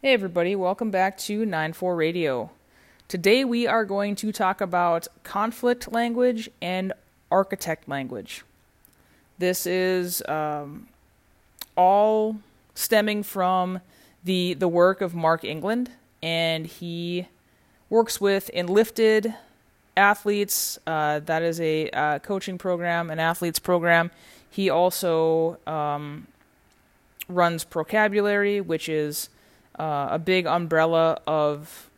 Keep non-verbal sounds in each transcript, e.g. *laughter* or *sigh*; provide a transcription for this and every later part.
Hey, everybody, welcome back to 9 4 Radio. Today we are going to talk about conflict language and architect language. This is um, all stemming from the, the work of Mark England, and he works with enlifted athletes. Uh, that is a uh, coaching program, an athletes program. He also um, runs Procabulary, which is uh, a big umbrella of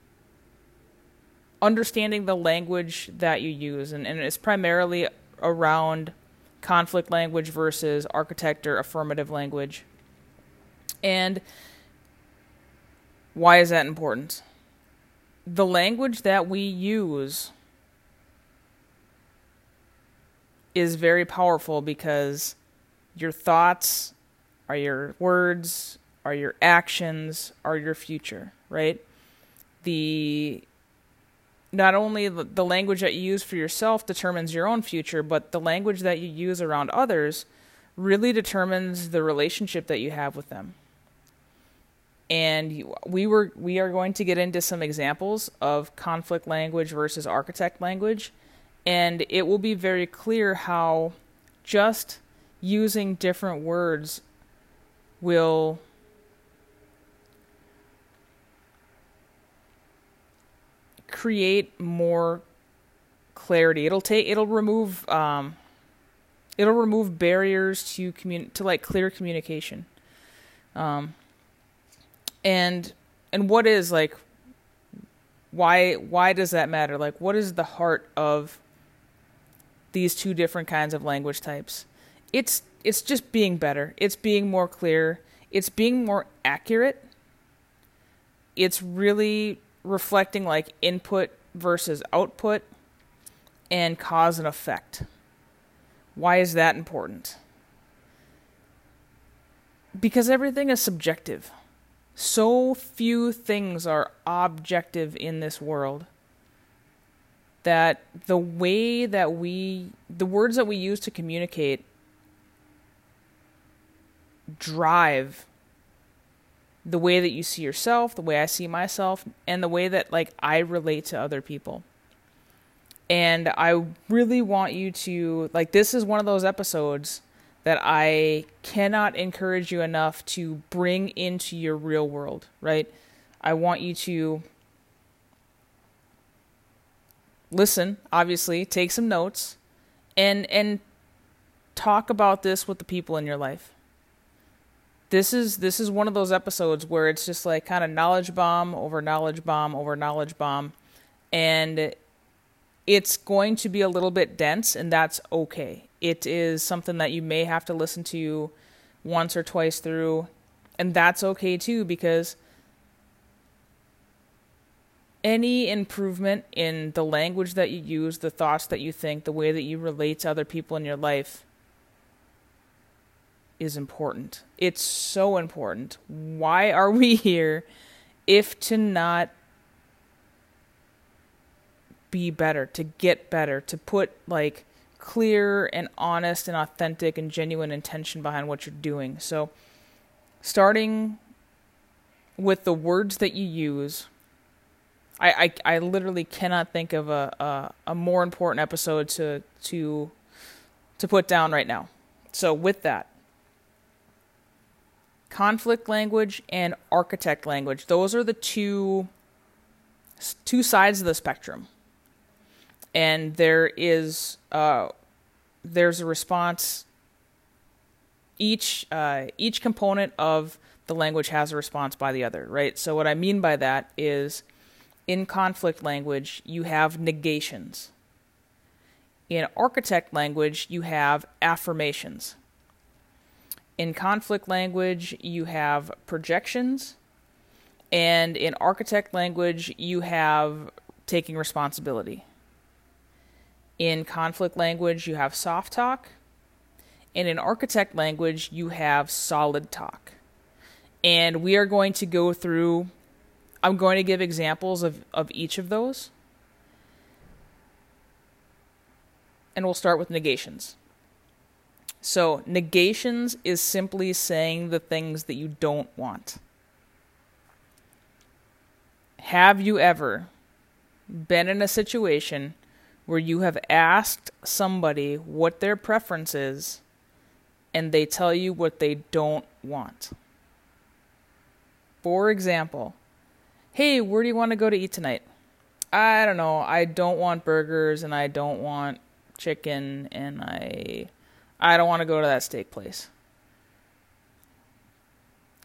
understanding the language that you use, and, and it's primarily around conflict language versus architect or affirmative language. And why is that important? The language that we use is very powerful because your thoughts are your words, are your actions, are your future, right? The not only the language that you use for yourself determines your own future, but the language that you use around others really determines the relationship that you have with them. And we were we are going to get into some examples of conflict language versus architect language, and it will be very clear how just using different words will create more clarity. It'll take it'll remove um, it'll remove barriers to commun to like clear communication. Um, and and what is like why why does that matter? Like what is the heart of these two different kinds of language types? It's it's just being better. It's being more clear. It's being more accurate. It's really reflecting like input versus output and cause and effect. Why is that important? Because everything is subjective. So few things are objective in this world that the way that we, the words that we use to communicate, drive the way that you see yourself, the way I see myself, and the way that like I relate to other people. And I really want you to like this is one of those episodes that I cannot encourage you enough to bring into your real world, right? I want you to listen, obviously, take some notes and and talk about this with the people in your life this is this is one of those episodes where it's just like kind of knowledge bomb over knowledge bomb over knowledge bomb. And it's going to be a little bit dense and that's okay. It is something that you may have to listen to once or twice through and that's okay too because any improvement in the language that you use the thoughts that you think the way that you relate to other people in your life is important. It's so important. Why are we here if to not be better, to get better, to put like clear and honest and authentic and genuine intention behind what you're doing? So, starting with the words that you use. I, I, I literally cannot think of a, a, a more important episode to to to put down right now. So with that, conflict language and architect language. Those are the two two sides of the spectrum. And there is uh, there's a response. Each uh, each component of the language has a response by the other, right? So what I mean by that is, in conflict language, you have negations. In architect language, you have affirmations. In conflict language, you have projections. And in architect language, you have taking responsibility. In conflict language, you have soft talk. And in architect language, you have solid talk. And we are going to go through, I'm going to give examples of, of each of those. And we'll start with negations. So, negations is simply saying the things that you don't want. Have you ever been in a situation where you have asked somebody what their preference is and they tell you what they don't want? For example, hey, where do you want to go to eat tonight? I don't know. I don't want burgers and I don't want chicken and I I don't want to go to that steak place.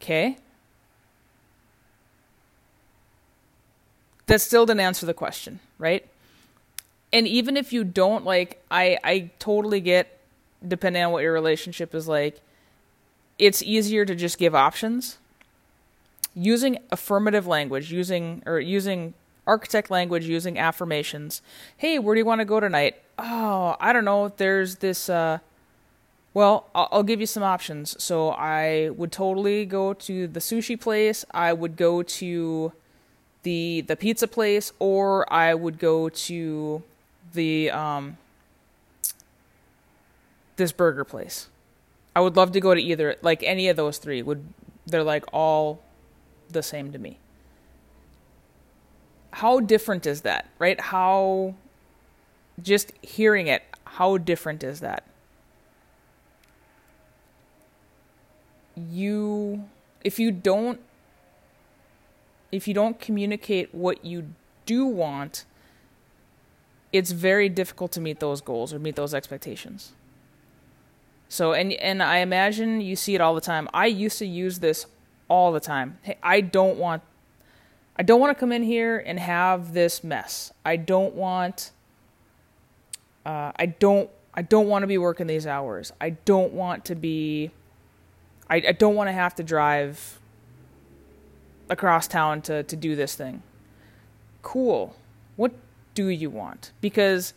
Okay? That still didn't answer the question, right? And even if you don't like I I totally get depending on what your relationship is like, it's easier to just give options. Using affirmative language, using or using architect language using affirmations. Hey, where do you want to go tonight? Oh, I don't know. There's this. Uh, well, I'll, give you some options. So I would totally go to the sushi place. I would go to the the pizza place, or I would go to the um, this burger place. I would love to go to either, like any of those three. Would they're like all the same to me how different is that, right? How just hearing it, how different is that? You if you don't if you don't communicate what you do want, it's very difficult to meet those goals or meet those expectations. So and and I imagine you see it all the time. I used to use this all the time. Hey, I don't want I don't want to come in here and have this mess. I don't want uh, I don't I don't want to be working these hours. I don't want to be I, I don't want to have to drive across town to, to do this thing. Cool. What do you want? Because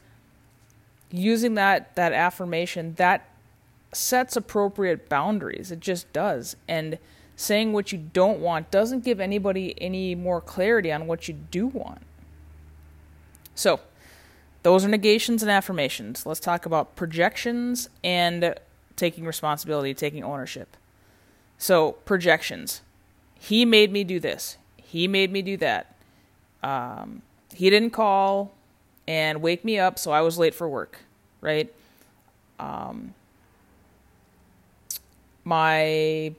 using that that affirmation that sets appropriate boundaries. It just does. And saying what you don't want doesn't give anybody any more clarity on what you do want. So, those are negations and affirmations. Let's talk about projections and taking responsibility, taking ownership. So, projections. He made me do this. He made me do that. Um, he didn't call and wake me up, so I was late for work, right? Um, my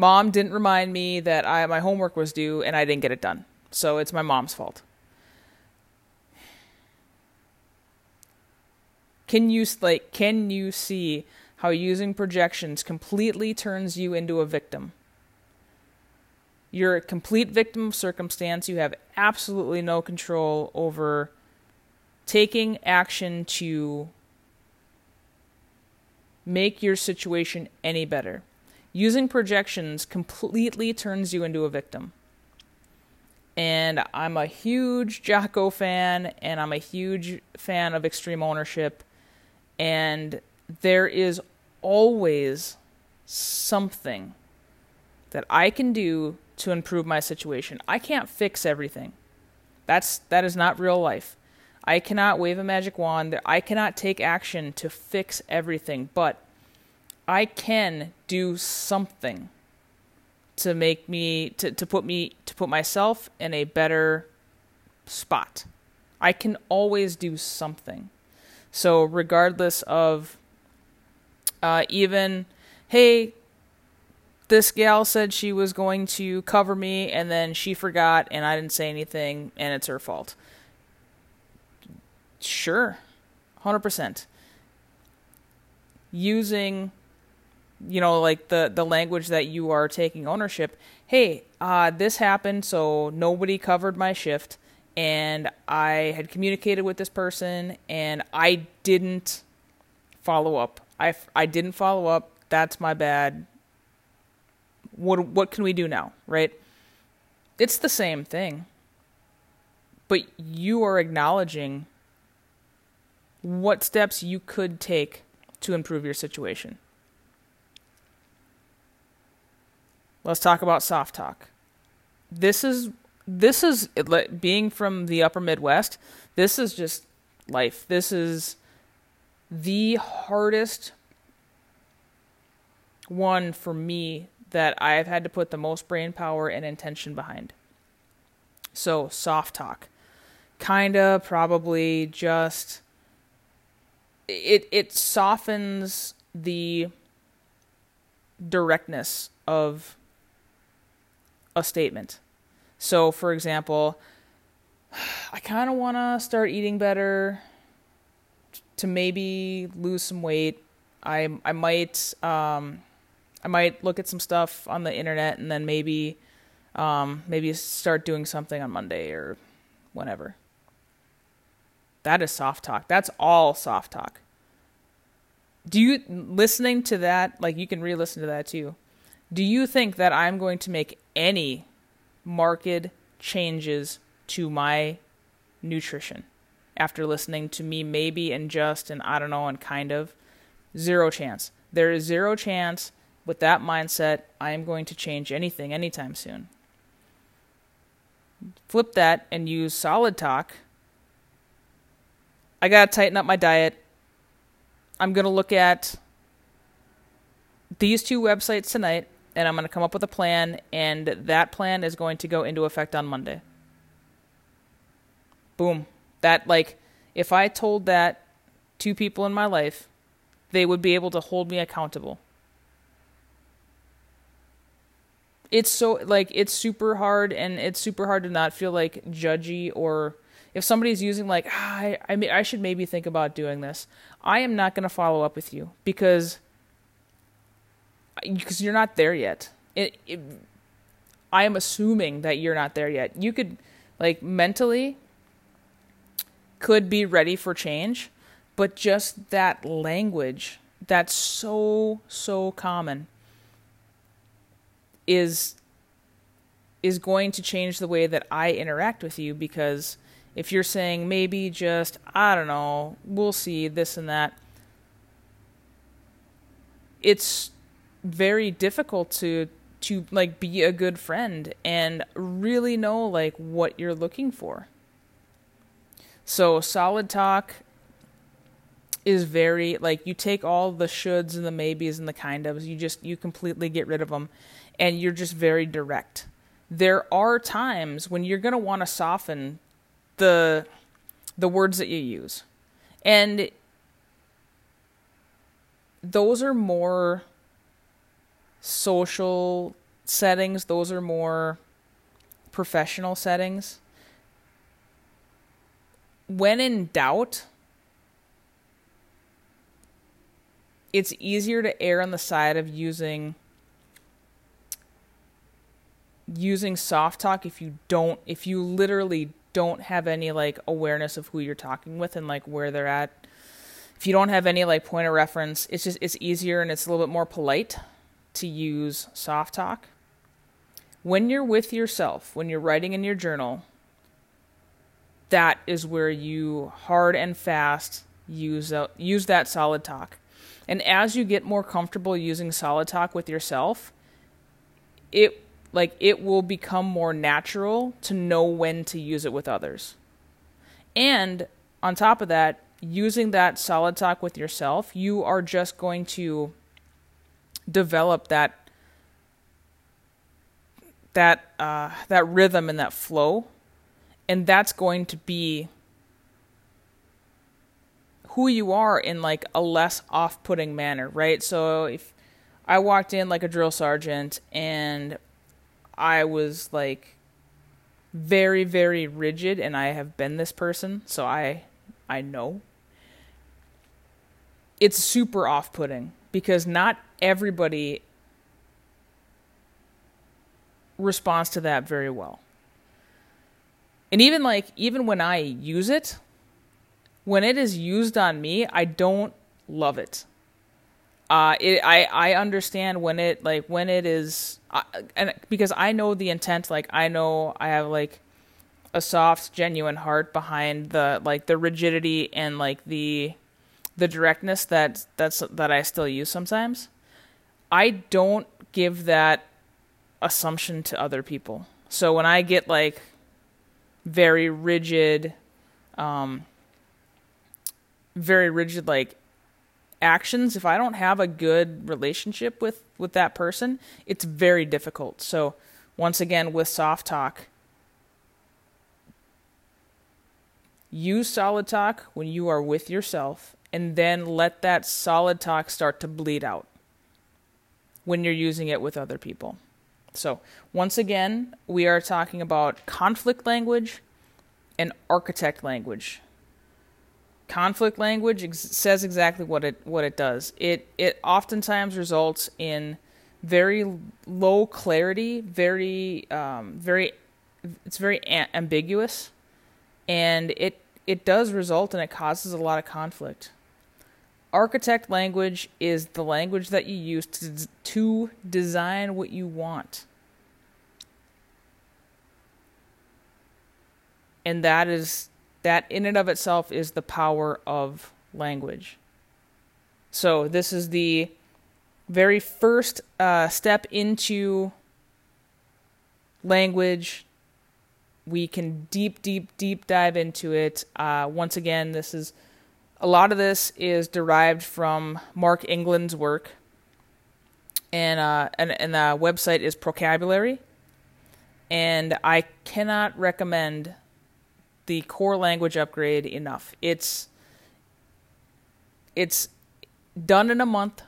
Mom didn't remind me that I my homework was due and I didn't get it done. So it's my mom's fault. Can you like can you see how using projections completely turns you into a victim? You're a complete victim of circumstance. You have absolutely no control over taking action to make your situation any better using projections completely turns you into a victim. And I'm a huge Jocko fan, and I'm a huge fan of extreme ownership. And there is always something that I can do to improve my situation. I can't fix everything. That's that is not real life. I cannot wave a magic wand. I cannot take action to fix everything, but I can do something to make me to, to put me to put myself in a better spot. I can always do something. So regardless of uh, even hey, this gal said she was going to cover me and then she forgot and I didn't say anything and it's her fault. Sure. 100%. Using you know like the the language that you are taking ownership hey uh, this happened so nobody covered my shift and i had communicated with this person and i didn't follow up i i didn't follow up that's my bad what what can we do now right it's the same thing but you are acknowledging what steps you could take to improve your situation Let's talk about soft talk. This is this is being from the upper Midwest. This is just life. This is the hardest one for me that I've had to put the most brain power and intention behind. So, soft talk. Kinda, probably just. It, it softens the directness of a statement. So, for example, *sighs* I kind of want to start eating better to maybe lose some weight. I I might um, I might look at some stuff on the internet and then maybe um, maybe start doing something on Monday or whenever. That is soft talk. That's all soft talk. Do you listening to that like you can re-listen to that too? Do you think that I'm going to make any marked changes to my nutrition after listening to me maybe and just and I don't know and kind of zero chance. There is zero chance with that mindset I am going to change anything anytime soon. Flip that and use solid talk. I got to tighten up my diet. I'm going to look at these two websites tonight and I'm going to come up with a plan and that plan is going to go into effect on Monday. Boom. That like if I told that to people in my life, they would be able to hold me accountable. It's so like it's super hard and it's super hard to not feel like judgy or if somebody's using like ah, I I, may, I should maybe think about doing this. I am not going to follow up with you because because you're not there yet. It, it I am assuming that you're not there yet. You could like mentally could be ready for change, but just that language that's so so common is is going to change the way that I interact with you because if you're saying maybe just I don't know, we'll see this and that it's very difficult to to like be a good friend and really know like what you're looking for. So solid talk is very like you take all the shoulds and the maybes and the kind ofs, you just you completely get rid of them and you're just very direct. There are times when you're going to want to soften the the words that you use. And those are more social settings, those are more professional settings when in doubt, it's easier to err on the side of using using soft talk if you don't if you literally don't have any like awareness of who you're talking with and like where they're at. If you don't have any like point of reference it's just it's easier and it's a little bit more polite to use soft talk. When you're with yourself when you're writing in your journal that is where you hard and fast use uh, use that solid talk. And as you get more comfortable using solid talk with yourself, it like it will become more natural to know when to use it with others. And on top of that, using that solid talk with yourself, you are just going to develop that that uh, that rhythm and that flow and that's going to be who you are in like a less off-putting manner, right? So if I walked in like a drill sergeant and I was like very very rigid and I have been this person, so I I know. It's super off-putting because not everybody responds to that very well. And even like even when I use it, when it is used on me, I don't love it. Uh, it, I I understand when it like when it is, uh, and because I know the intent. Like I know I have like a soft, genuine heart behind the like the rigidity and like the the directness that that's that I still use sometimes. I don't give that assumption to other people. So when I get like very rigid, um, very rigid like actions. If I don't have a good relationship with with that person, it's very difficult. So once again, with soft talk, use solid talk when you are with yourself, and then let that solid talk start to bleed out when you're using it with other people. So, once again, we are talking about conflict language and architect language. Conflict language ex- says exactly what it what it does. It it oftentimes results in very low clarity, very um, very it's very a- ambiguous, and it it does result and it causes a lot of conflict. Architect language is the language that you use to, to design what you want. And that is that in and of itself is the power of language. So this is the very first uh, step into language. We can deep, deep, deep dive into it. Uh, once again, this is a lot of this is derived from Mark England's work, and uh, and, and the website is Procabulary, and I cannot recommend the core language upgrade enough. It's it's done in a month.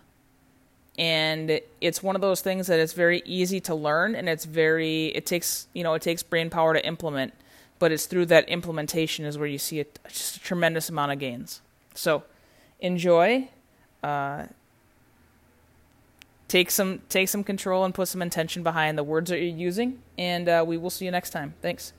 And it's one of those things that it's very easy to learn and it's very it takes you know it takes brain power to implement but it's through that implementation is where you see a, just a tremendous amount of gains so enjoy. Uh, take some take some control and put some intention behind the words that you're using, and uh, we will see you next time. Thanks.